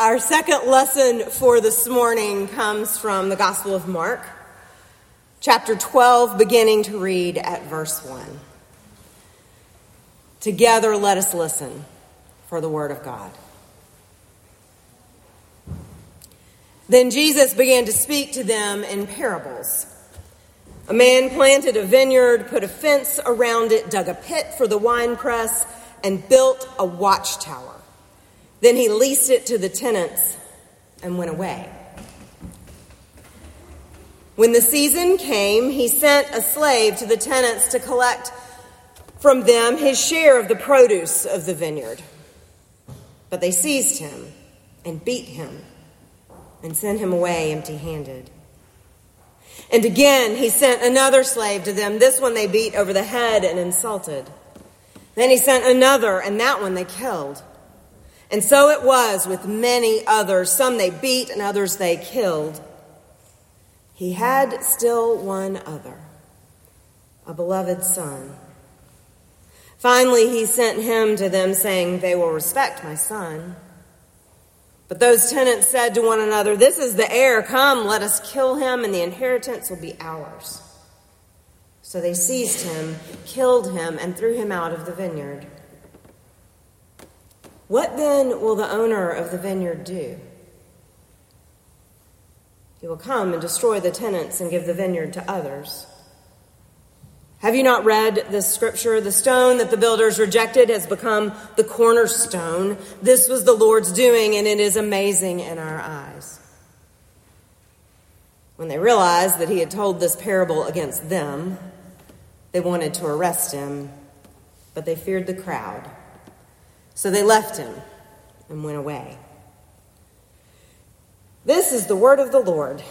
Our second lesson for this morning comes from the Gospel of Mark, chapter 12, beginning to read at verse 1. Together, let us listen for the Word of God. Then Jesus began to speak to them in parables. A man planted a vineyard, put a fence around it, dug a pit for the winepress, and built a watchtower. Then he leased it to the tenants and went away. When the season came, he sent a slave to the tenants to collect from them his share of the produce of the vineyard. But they seized him and beat him and sent him away empty handed. And again he sent another slave to them. This one they beat over the head and insulted. Then he sent another, and that one they killed. And so it was with many others. Some they beat and others they killed. He had still one other, a beloved son. Finally, he sent him to them, saying, They will respect my son. But those tenants said to one another, This is the heir. Come, let us kill him, and the inheritance will be ours. So they seized him, killed him, and threw him out of the vineyard. What then will the owner of the vineyard do? He will come and destroy the tenants and give the vineyard to others. Have you not read this scripture? The stone that the builders rejected has become the cornerstone. This was the Lord's doing, and it is amazing in our eyes. When they realized that he had told this parable against them, they wanted to arrest him, but they feared the crowd so they left him and went away. This is the word of the Lord.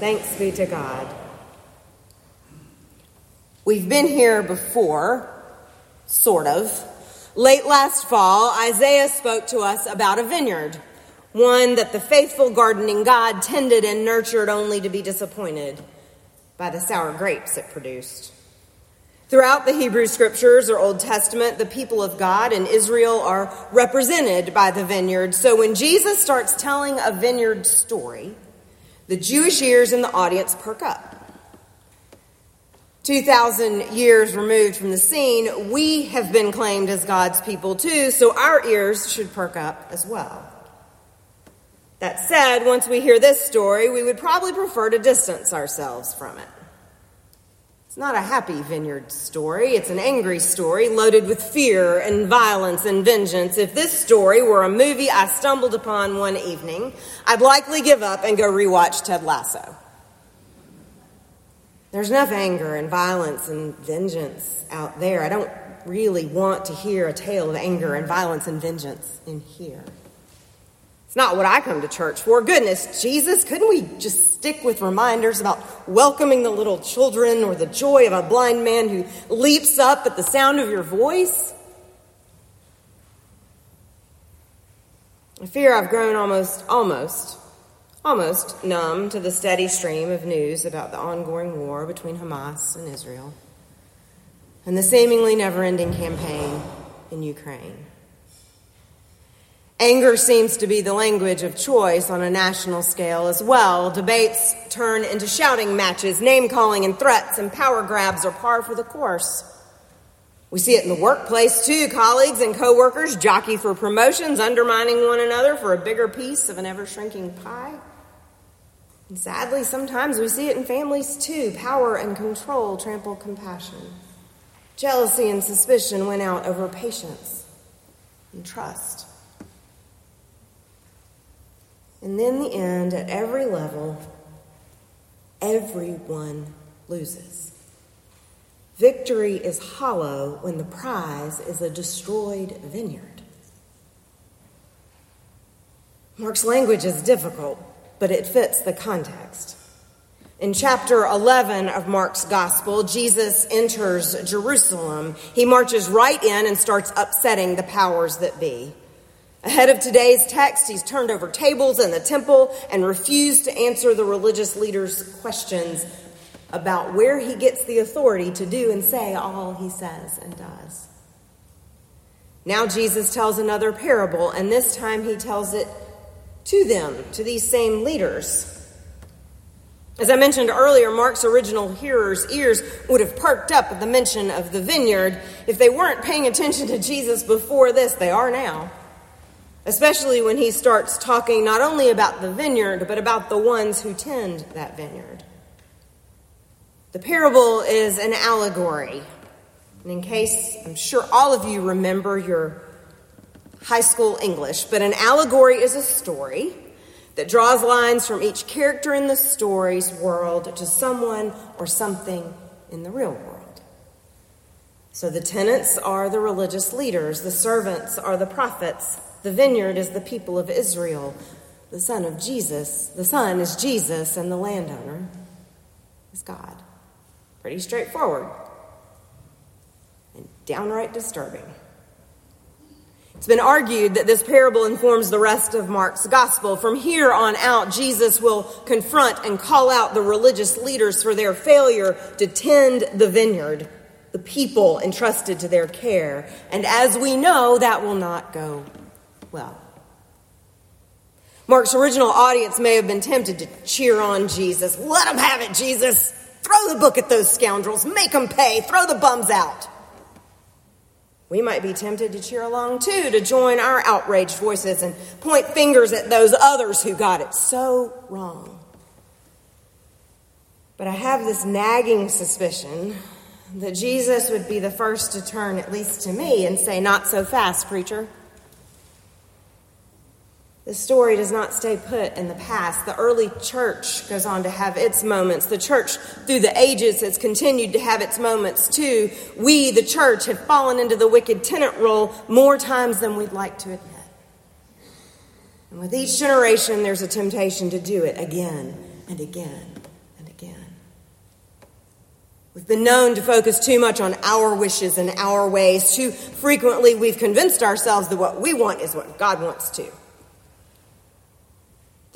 Thanks be to God. We've been here before, sort of. Late last fall, Isaiah spoke to us about a vineyard, one that the faithful gardening God tended and nurtured only to be disappointed by the sour grapes it produced. Throughout the Hebrew scriptures or Old Testament, the people of God and Israel are represented by the vineyard. So when Jesus starts telling a vineyard story, the Jewish ears in the audience perk up. 2,000 years removed from the scene, we have been claimed as God's people too, so our ears should perk up as well. That said, once we hear this story, we would probably prefer to distance ourselves from it. It's not a happy vineyard story. It's an angry story loaded with fear and violence and vengeance. If this story were a movie I stumbled upon one evening, I'd likely give up and go rewatch Ted Lasso. There's enough anger and violence and vengeance out there. I don't really want to hear a tale of anger and violence and vengeance in here. Not what I come to church for. Goodness, Jesus, couldn't we just stick with reminders about welcoming the little children or the joy of a blind man who leaps up at the sound of your voice? I fear I've grown almost, almost, almost numb to the steady stream of news about the ongoing war between Hamas and Israel and the seemingly never ending campaign in Ukraine. Anger seems to be the language of choice on a national scale as well. Debates turn into shouting matches, name calling and threats, and power grabs are par for the course. We see it in the workplace too. Colleagues and coworkers jockey for promotions, undermining one another for a bigger piece of an ever shrinking pie. And sadly, sometimes we see it in families too. Power and control trample compassion. Jealousy and suspicion win out over patience and trust. And in the end, at every level, everyone loses. Victory is hollow when the prize is a destroyed vineyard. Mark's language is difficult, but it fits the context. In chapter 11 of Mark's gospel, Jesus enters Jerusalem. He marches right in and starts upsetting the powers that be. Ahead of today's text, he's turned over tables in the temple and refused to answer the religious leaders' questions about where he gets the authority to do and say all he says and does. Now, Jesus tells another parable, and this time he tells it to them, to these same leaders. As I mentioned earlier, Mark's original hearers' ears would have perked up at the mention of the vineyard. If they weren't paying attention to Jesus before this, they are now. Especially when he starts talking not only about the vineyard, but about the ones who tend that vineyard. The parable is an allegory. And in case I'm sure all of you remember your high school English, but an allegory is a story that draws lines from each character in the story's world to someone or something in the real world. So the tenants are the religious leaders, the servants are the prophets, the vineyard is the people of Israel, the son of Jesus, the son is Jesus, and the landowner is God. Pretty straightforward and downright disturbing. It's been argued that this parable informs the rest of Mark's gospel. From here on out, Jesus will confront and call out the religious leaders for their failure to tend the vineyard, the people entrusted to their care. And as we know, that will not go well. Mark's original audience may have been tempted to cheer on Jesus. Let them have it, Jesus. Throw the book at those scoundrels. Make them pay. Throw the bums out. We might be tempted to cheer along too, to join our outraged voices and point fingers at those others who got it so wrong. But I have this nagging suspicion that Jesus would be the first to turn, at least to me, and say, Not so fast, preacher. The story does not stay put in the past. The early church goes on to have its moments. The church, through the ages, has continued to have its moments too. We, the church, have fallen into the wicked tenant role more times than we'd like to admit. And with each generation, there's a temptation to do it again and again and again. We've been known to focus too much on our wishes and our ways. Too frequently, we've convinced ourselves that what we want is what God wants to.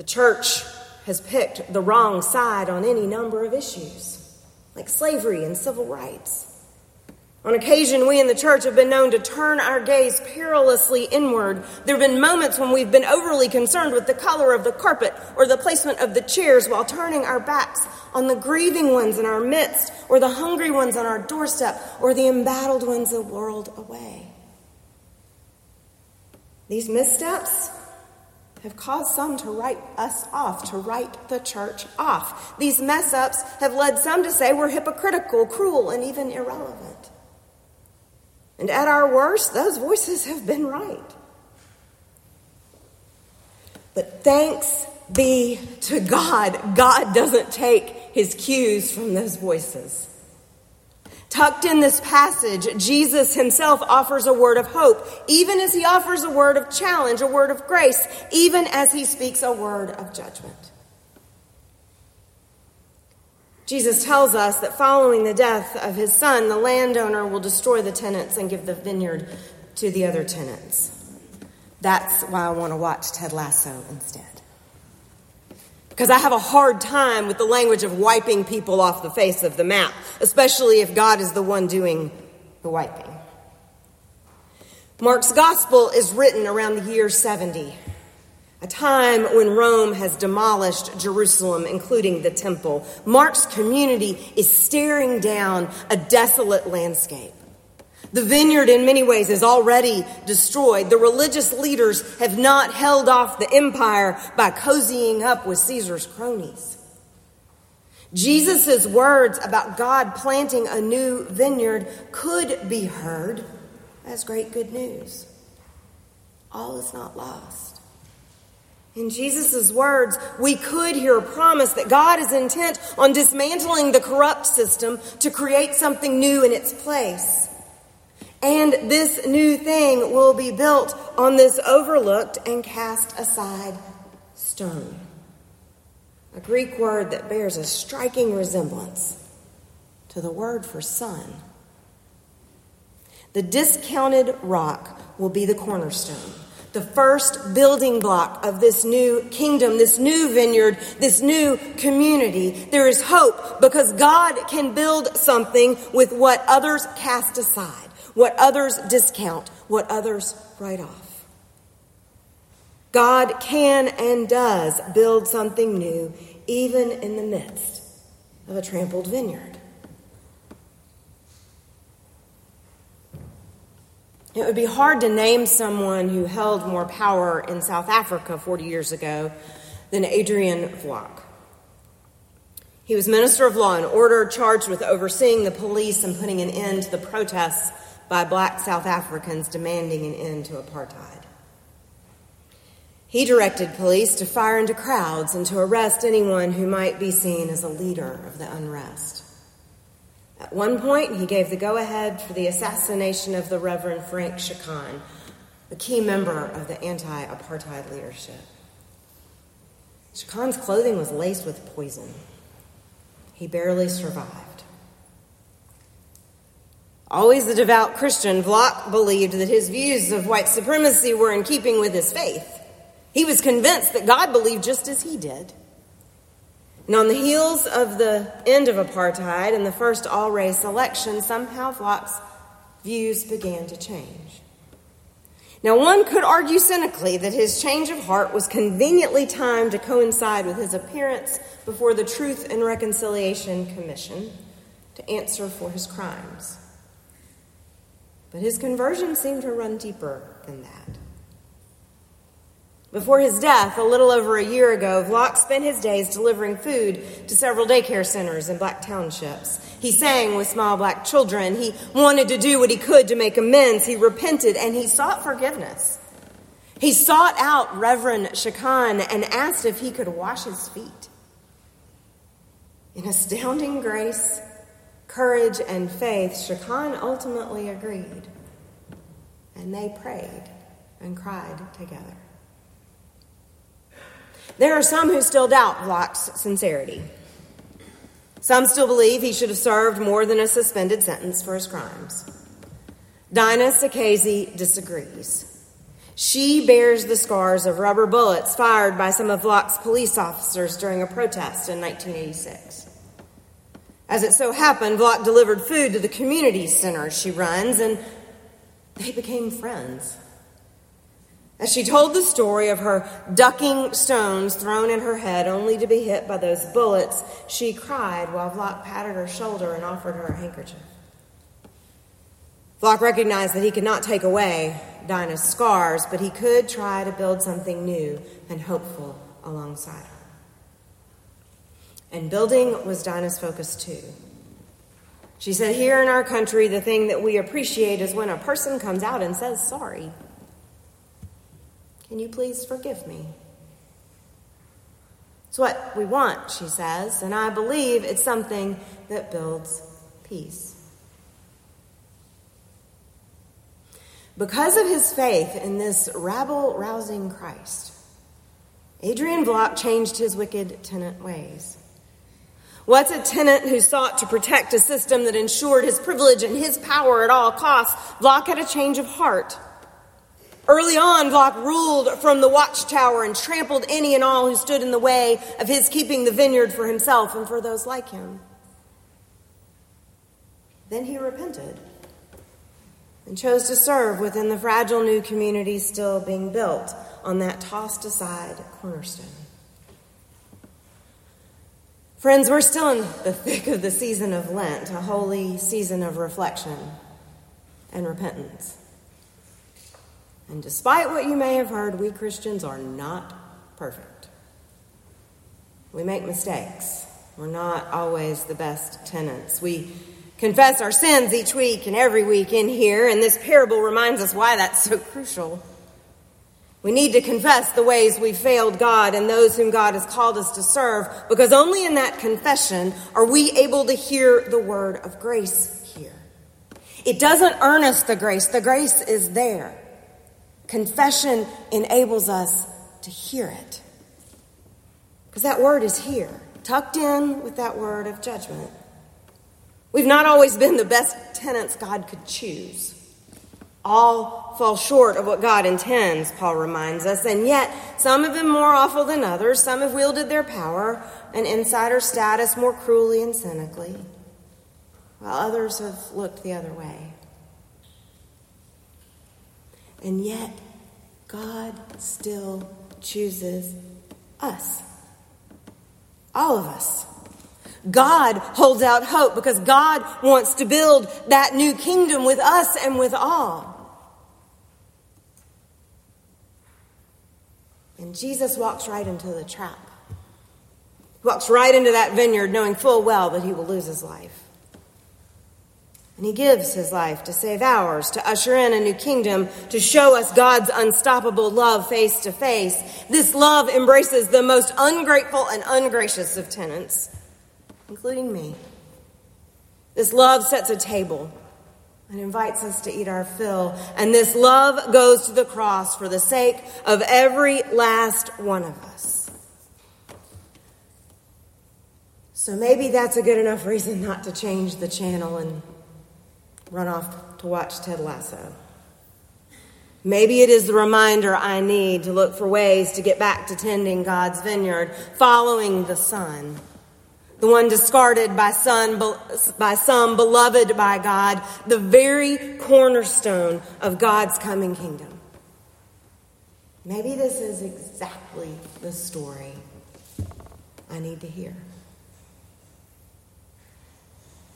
The church has picked the wrong side on any number of issues, like slavery and civil rights. On occasion, we in the church have been known to turn our gaze perilously inward. There have been moments when we've been overly concerned with the color of the carpet or the placement of the chairs while turning our backs on the grieving ones in our midst or the hungry ones on our doorstep or the embattled ones a world away. These missteps have caused some to write us off, to write the church off. These mess ups have led some to say we're hypocritical, cruel, and even irrelevant. And at our worst, those voices have been right. But thanks be to God, God doesn't take his cues from those voices. Tucked in this passage, Jesus himself offers a word of hope, even as he offers a word of challenge, a word of grace, even as he speaks a word of judgment. Jesus tells us that following the death of his son, the landowner will destroy the tenants and give the vineyard to the other tenants. That's why I want to watch Ted Lasso instead because I have a hard time with the language of wiping people off the face of the map, especially if God is the one doing the wiping. Mark's gospel is written around the year 70, a time when Rome has demolished Jerusalem, including the temple. Mark's community is staring down a desolate landscape. The vineyard, in many ways, is already destroyed. The religious leaders have not held off the empire by cozying up with Caesar's cronies. Jesus' words about God planting a new vineyard could be heard as great good news. All is not lost. In Jesus' words, we could hear a promise that God is intent on dismantling the corrupt system to create something new in its place. And this new thing will be built on this overlooked and cast aside stone. A Greek word that bears a striking resemblance to the word for son. The discounted rock will be the cornerstone, the first building block of this new kingdom, this new vineyard, this new community. There is hope because God can build something with what others cast aside what others discount, what others write off. God can and does build something new, even in the midst of a trampled vineyard. It would be hard to name someone who held more power in South Africa 40 years ago than Adrian Vlok. He was Minister of Law and Order, charged with overseeing the police and putting an end to the protests by black South Africans demanding an end to apartheid. He directed police to fire into crowds and to arrest anyone who might be seen as a leader of the unrest. At one point, he gave the go ahead for the assassination of the Reverend Frank Chikane, a key member of the anti apartheid leadership. Chikane's clothing was laced with poison. He barely survived. Always a devout Christian, Vlok believed that his views of white supremacy were in keeping with his faith. He was convinced that God believed just as he did. And on the heels of the end of apartheid and the first all race election, somehow Vlok's views began to change. Now, one could argue cynically that his change of heart was conveniently timed to coincide with his appearance before the Truth and Reconciliation Commission to answer for his crimes. But his conversion seemed to run deeper than that. Before his death, a little over a year ago, Vlok spent his days delivering food to several daycare centers in black townships. He sang with small black children. He wanted to do what he could to make amends. He repented and he sought forgiveness. He sought out Reverend Chikane and asked if he could wash his feet. In astounding grace, courage, and faith, Chikane ultimately agreed. And they prayed and cried together. There are some who still doubt Vlok's sincerity. Some still believe he should have served more than a suspended sentence for his crimes. Dinah Sakazi disagrees. She bears the scars of rubber bullets fired by some of Vlok's police officers during a protest in 1986. As it so happened, Vlok delivered food to the community center she runs, and they became friends. As she told the story of her ducking stones thrown in her head only to be hit by those bullets, she cried while Vlok patted her shoulder and offered her a handkerchief. Vlok recognized that he could not take away Dinah's scars, but he could try to build something new and hopeful alongside her. And building was Dinah's focus too. She said, Here in our country, the thing that we appreciate is when a person comes out and says sorry. Can you please forgive me? It's what we want, she says, and I believe it's something that builds peace. Because of his faith in this rabble rousing Christ, Adrian Vlok changed his wicked tenant ways. What's a tenant who sought to protect a system that ensured his privilege and his power at all costs? Vlok had a change of heart. Early on, Vlok ruled from the watchtower and trampled any and all who stood in the way of his keeping the vineyard for himself and for those like him. Then he repented and chose to serve within the fragile new community still being built on that tossed aside cornerstone. Friends, we're still in the thick of the season of Lent, a holy season of reflection and repentance. And despite what you may have heard, we Christians are not perfect. We make mistakes. We're not always the best tenants. We confess our sins each week and every week in here, and this parable reminds us why that's so crucial. We need to confess the ways we've failed God and those whom God has called us to serve, because only in that confession are we able to hear the word of grace here. It doesn't earn us the grace, the grace is there. Confession enables us to hear it. Because that word is here, tucked in with that word of judgment. We've not always been the best tenants God could choose. All fall short of what God intends, Paul reminds us, and yet some have been more awful than others. Some have wielded their power and insider status more cruelly and cynically, while others have looked the other way. And yet, God still chooses us. All of us. God holds out hope because God wants to build that new kingdom with us and with all. And Jesus walks right into the trap. He walks right into that vineyard knowing full well that he will lose his life. And he gives his life to save ours, to usher in a new kingdom, to show us God's unstoppable love face to face. This love embraces the most ungrateful and ungracious of tenants, including me. This love sets a table and invites us to eat our fill. And this love goes to the cross for the sake of every last one of us. So maybe that's a good enough reason not to change the channel and run off to watch Ted Lasso. Maybe it is the reminder I need to look for ways to get back to tending God's vineyard, following the Son, the one discarded by, son, by some, beloved by God, the very cornerstone of God's coming kingdom. Maybe this is exactly the story I need to hear.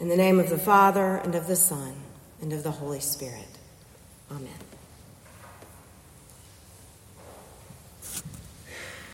In the name of the Father, and of the Son, and of the Holy Spirit. Amen.